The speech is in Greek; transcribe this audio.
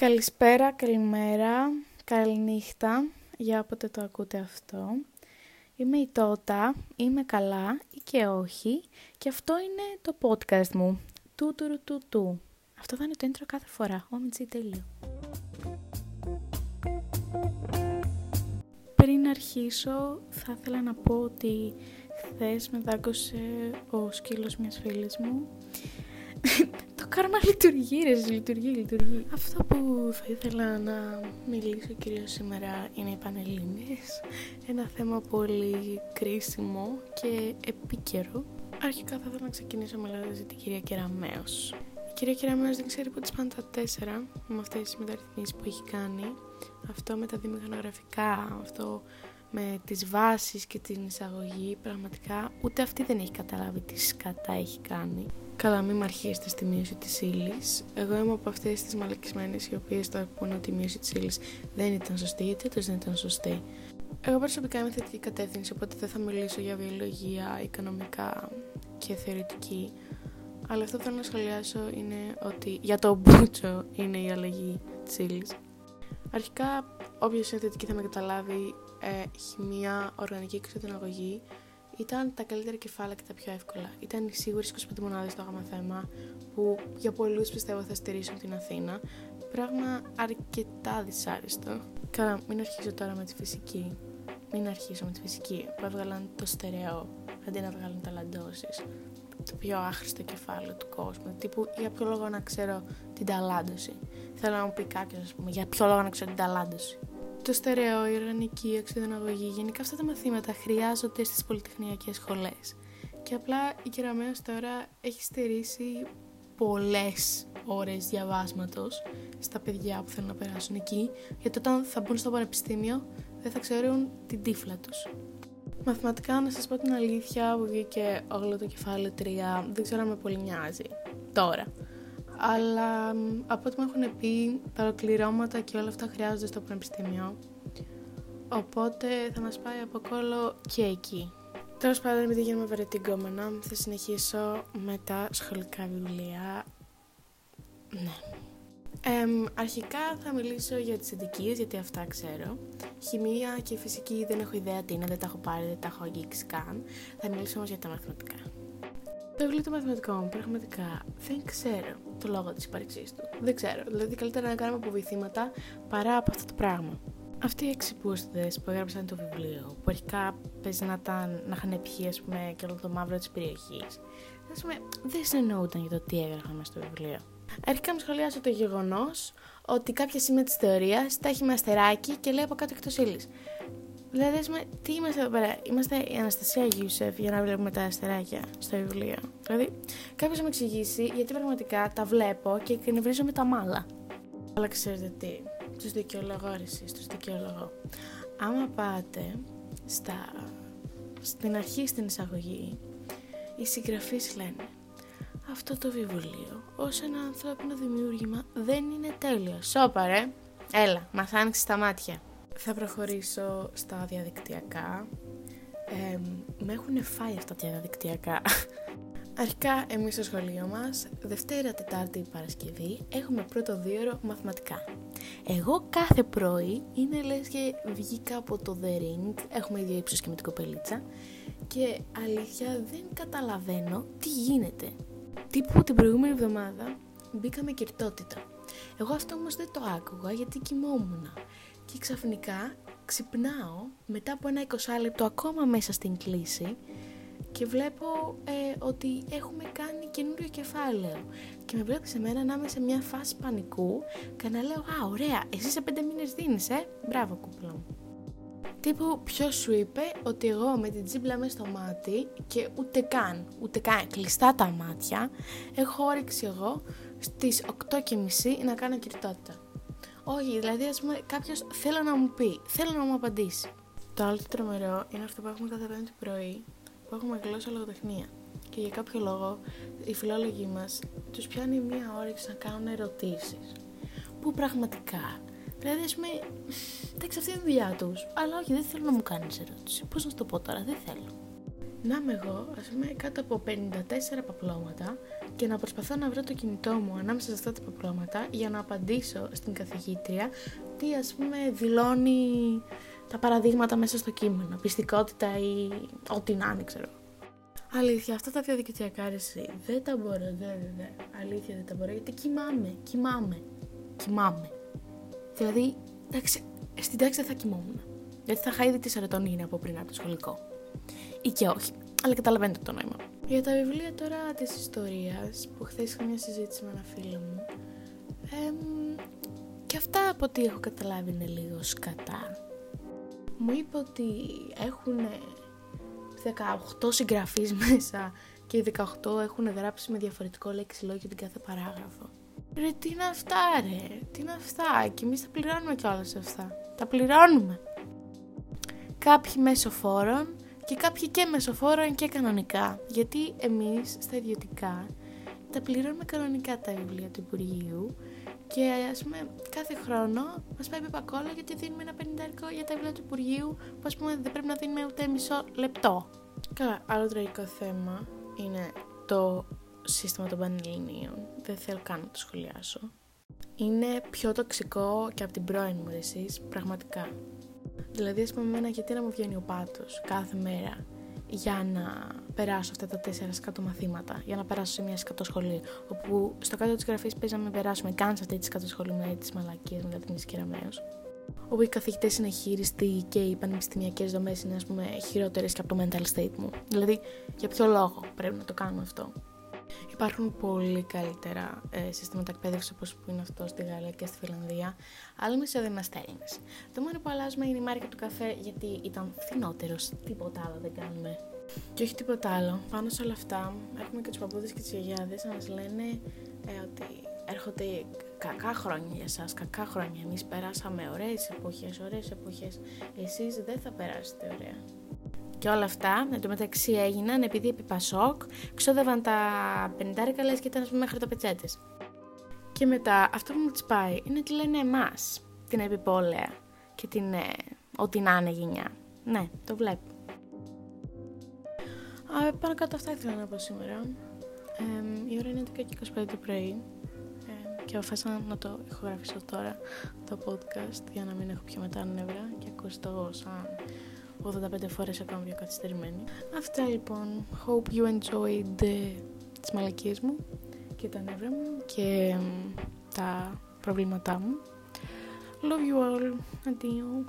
Καλησπέρα, καλημέρα, καληνύχτα για όποτε το ακούτε αυτό. Είμαι η Τότα, είμαι καλά ή και όχι και αυτό είναι το podcast μου. Του του του του. Αυτό θα είναι το intro κάθε φορά. OMG, τέλειο. Πριν αρχίσω θα ήθελα να πω ότι χθες με δάγκωσε ο σκύλος μιας φίλης μου το κάρμα λειτουργεί, ρε, λειτουργεί, λειτουργεί. Αυτό που θα ήθελα να μιλήσω κυρίως σήμερα είναι οι Πανελλήνιες. Ένα θέμα πολύ κρίσιμο και επίκαιρο. Αρχικά θα ήθελα να ξεκινήσω μιλώντας για την κυρία Κεραμέως. Η κυρία Κεραμέως δεν ξέρει πότε πάνε τα τέσσερα με αυτές τις μεταρρυθμίσεις που έχει κάνει. Αυτό με τα δημιουργανογραφικά, αυτό με τις βάσεις και την εισαγωγή, πραγματικά ούτε αυτή δεν έχει καταλάβει τι σκατά έχει κάνει. Καλά, μην με αρχίσετε στη μείωση της ύλης. Εγώ είμαι από αυτές τις μαλακισμένες οι οποίες το πούνε ότι η μείωση της ύλης δεν ήταν σωστή, γιατί δεν ήταν σωστή. Εγώ προσωπικά είμαι θετική κατεύθυνση, οπότε δεν θα μιλήσω για βιολογία, οικονομικά και θεωρητική. Αλλά αυτό που θέλω να σχολιάσω είναι ότι για το μπούτσο είναι η αλλαγή της ύλης. Αρχικά, όποιος είναι θετική θα με καταλάβει, ε, χημεία, οργανική εξωτερική ήταν τα καλύτερα κεφάλαια και τα πιο εύκολα. Ήταν οι σίγουρε 25 μονάδες στο γάμα θέμα, που για πολλούς πιστεύω θα στηρίσουν την Αθήνα. Πράγμα αρκετά δυσάρεστο. Καλά, μην αρχίσω τώρα με τη φυσική. Μην αρχίσω με τη φυσική που έβγαλαν το στερεό αντί να βγάλουν ταλαντώσει. Το πιο άχρηστο κεφάλαιο του κόσμου. Τύπου για ποιο λόγο να ξέρω την ταλάντωση. Θέλω να μου πει κάποιος, ας πούμε, για ποιο λόγο να ξέρω την ταλάντωση το στερεό, η οργανική, η αξιοδυναγωγή, γενικά αυτά τα μαθήματα χρειάζονται στις πολυτεχνιακές σχολές. Και απλά η Κεραμέως τώρα έχει στερήσει πολλές ώρες διαβάσματος στα παιδιά που θέλουν να περάσουν εκεί, γιατί όταν θα μπουν στο πανεπιστήμιο δεν θα ξέρουν την τύφλα τους. Μαθηματικά, να σας πω την αλήθεια, που βγήκε όλο το κεφάλαιο 3, δεν ξέρω αν με πολύ νοιάζει. Τώρα. Αλλά από ό,τι μου έχουν πει, τα ολοκληρώματα και όλα αυτά χρειάζονται στο πανεπιστήμιο. Οπότε θα μας πάει από κόλλο και εκεί. Τέλος πάντων, επειδή γίνομαι βαρετή γκόμενα, θα συνεχίσω με τα σχολικά βιβλία. Ναι. αρχικά θα μιλήσω για τις αντικείες, γιατί αυτά ξέρω. Χημεία και φυσική δεν έχω ιδέα τι είναι, δεν τα έχω πάρει, δεν τα έχω αγγίξει καν. Θα μιλήσω όμως για τα μαθηματικά. Το βιβλίο των μαθηματικών, πραγματικά δεν ξέρω το λόγο της ύπαρξής του. Δεν ξέρω. Δηλαδή, καλύτερα να κάνουμε αποβοηθήματα παρά από αυτό το πράγμα. Αυτοί οι εξυπούστηδε που έγραψαν το βιβλίο, που αρχικά παίζει να, ήταν, να είχαν πιει, ας πούμε, και όλο το μαύρο της περιοχής, δεν συνεννοούνταν για το τι έγραφαν μέσα στο βιβλίο. Αρχικά μου σχολιάσω το γεγονός ότι κάποια σημεία της θεωρίας τα έχει με αστεράκι και λέει από κάτω εκτός ύλης. Δηλαδή, τι είμαστε εδώ πέρα, είμαστε η Αναστασία Γιούσεφ για να βλέπουμε τα αστεράκια στο βιβλίο. Δηλαδή, κάποιος να με εξηγήσει γιατί πραγματικά τα βλέπω και εκνευρίζομαι τα μάλα. Αλλά ξέρετε τι, του δικαιολογώ εσεί, του δικαιολογώ. Άμα πάτε στα... στην αρχή στην εισαγωγή, οι συγγραφείς λένε αυτό το βιβλίο ως ένα ανθρώπινο δημιούργημα δεν είναι τέλειο. Σώπα ρε, έλα, μας άνοιξε τα μάτια. Θα προχωρήσω στα διαδικτυακά. Ε, με έχουν φάει αυτά τα διαδικτυακά. Αρχικά, εμείς στο σχολείο μας, Δευτέρα, Τετάρτη, Παρασκευή, έχουμε πρώτο δίωρο μαθηματικά. Εγώ κάθε πρωί είναι λες και βγήκα από το The Ring, έχουμε ίδιο ύψος και με την κοπελίτσα, και αλήθεια δεν καταλαβαίνω τι γίνεται. Τύπου την προηγούμενη εβδομάδα μπήκαμε κερτότητα. Εγώ αυτό όμως δεν το άκουγα γιατί κοιμόμουν και ξαφνικά ξυπνάω μετά από ένα 20 λεπτό ακόμα μέσα στην κλίση και βλέπω ε, ότι έχουμε κάνει καινούριο κεφάλαιο και με βλέπει σε μένα να είμαι σε μια φάση πανικού και να λέω «Α, ωραία, εσύ σε πέντε μήνες δίνεις, ε, μπράβο κούκλα μου». Τύπου ποιος σου είπε ότι εγώ με την τσίμπλα μέσα στο μάτι και ούτε καν, ούτε καν κλειστά τα μάτια έχω όρεξη εγώ στις 8.30 να κάνω κυρτότητα. Όχι, δηλαδή ας πούμε κάποιος θέλω να μου πει, θέλω να μου απαντήσει. Το άλλο το τρομερό είναι αυτό που έχουμε κάθε πέμπτη πρωί, που έχουμε γλώσσα λογοτεχνία. Και για κάποιο λόγο οι φιλόλογοι μας τους πιάνει μία όρεξη να κάνουν ερωτήσεις. Που πραγματικά; Δηλαδή, ας πούμε, εντάξει, αυτή είναι η δουλειά τους. Αλλά όχι, δεν θέλω να μου κάνεις ερώτηση. Πώς να σου το πω τώρα, δεν θέλω. Να είμαι εγώ, ας πούμε, κάτω από 54 παπλώματα και να προσπαθώ να βρω το κινητό μου ανάμεσα σε αυτά τα πράγματα για να απαντήσω στην καθηγήτρια τι ας πούμε δηλώνει τα παραδείγματα μέσα στο κείμενο, πιστικότητα ή ό,τι να είναι ξέρω. Αλήθεια, αυτά τα διαδικτυακά αρέσει δεν τα μπορώ, δεν, δεν, δεν. Αλήθεια δεν τα μπορώ γιατί κοιμάμαι, κοιμάμαι, κοιμάμαι. Δηλαδή, εντάξει, στην τάξη δεν θα κοιμόμουν. Γιατί θα είχα ήδη τη σερωτονίνη από πριν από το σχολικό. Ή και όχι. Αλλά καταλαβαίνετε το νόημα. Για τα βιβλία τώρα της ιστορίας, που χθες είχα μια συζήτηση με ένα φίλο μου. Ε, και αυτά από ό,τι έχω καταλάβει είναι λίγος σκατά. Μου είπε ότι έχουν 18 συγγραφείς μέσα και οι 18 έχουν γράψει με διαφορετικό λέξη-λόγιο την κάθε παράγραφο. Ρε, τι είναι αυτά, ρε; Τι είναι αυτά; Και εμείς τα πληρώνουμε κιόλας αυτά. Τα πληρώνουμε. Κάποιοι μέσω φόρων και κάποιοι και μεσοφόρων και κανονικά. Γιατί εμείς στα ιδιωτικά τα πληρώνουμε κανονικά τα βιβλία του Υπουργείου και ας πούμε κάθε χρόνο μας πάει πακόλα γιατί δίνουμε ένα πενιντάρικο για τα βιβλία του Υπουργείου που ας πούμε δεν πρέπει να δίνουμε ούτε μισό λεπτό. Καλά, άλλο τραγικό θέμα είναι το σύστημα των Πανελληνίων. Δεν θέλω καν να το σχολιάσω. Είναι πιο τοξικό και από την πρώην μου εσείς, πραγματικά. Δηλαδή, ας πούμε, εμένα γιατί να μου βγαίνει ο πάτος κάθε μέρα για να περάσω αυτά τα τέσσερα σκάτω μαθήματα, για να περάσω σε μια σκατό σχολή. Όπου στο κάτω της γραφής παίζαμε να περάσουμε καν σε αυτή τη σκατό σχολή με τις μαλακίες με λατινή κεραμαίο. Όπου οι καθηγητές είναι χείριστοι και οι πανεπιστημιακές δομές είναι, ας πούμε, χειρότερες και από το mental state μου. Δηλαδή, για ποιο λόγο πρέπει να το κάνουμε αυτό; Υπάρχουν πολύ καλύτερα ε, συστήματα εκπαίδευσης όπως που είναι αυτό στη Γαλλία και στη Φιλανδία, αλλά εμείς δεν είμαστε Έλληνες. Το μόνο που αλλάζουμε είναι η μάρκα του καφέ γιατί ήταν φθηνότερο. Τίποτα άλλο δεν κάνουμε. Και όχι τίποτα άλλο. Πάνω σε όλα αυτά έχουμε και τους παππούδες και τις γιαγιάδες να μας λένε ε, ότι έρχονται κακά χρόνια για εσά, κακά χρόνια. Εμείς περάσαμε ωραίες εποχές, ωραίες εποχές. Εσείς δεν θα περάσετε ωραία. Και όλα αυτά, εν τω μεταξύ έγιναν επειδή επί Πασόκ ξόδευαν τα 50 λες και ήταν ας πούμε μέχρι το πετσέτες. Και μετά αυτό που μου τις πάει είναι ότι λένε εμάς την επιπόλαια και την ε, ό,τι να είναι γενιά. Ναι, το βλέπω. Α, πάνω κάτω αυτά ήθελα να πω σήμερα. Ε, η ώρα είναι 10 και 25 το πρωί ε, και αποφάσισα να το ηχογραφήσω τώρα το podcast για να μην έχω πιο μετά νεύρα και ακούσει το σαν 85 φορές ακόμα πιο καθυστερημένη. Αυτά λοιπόν. Hope you enjoyed the... τις μαλακίες μου και τα νεύρα μου και τα προβλήματά μου. Love you all. Αντίο.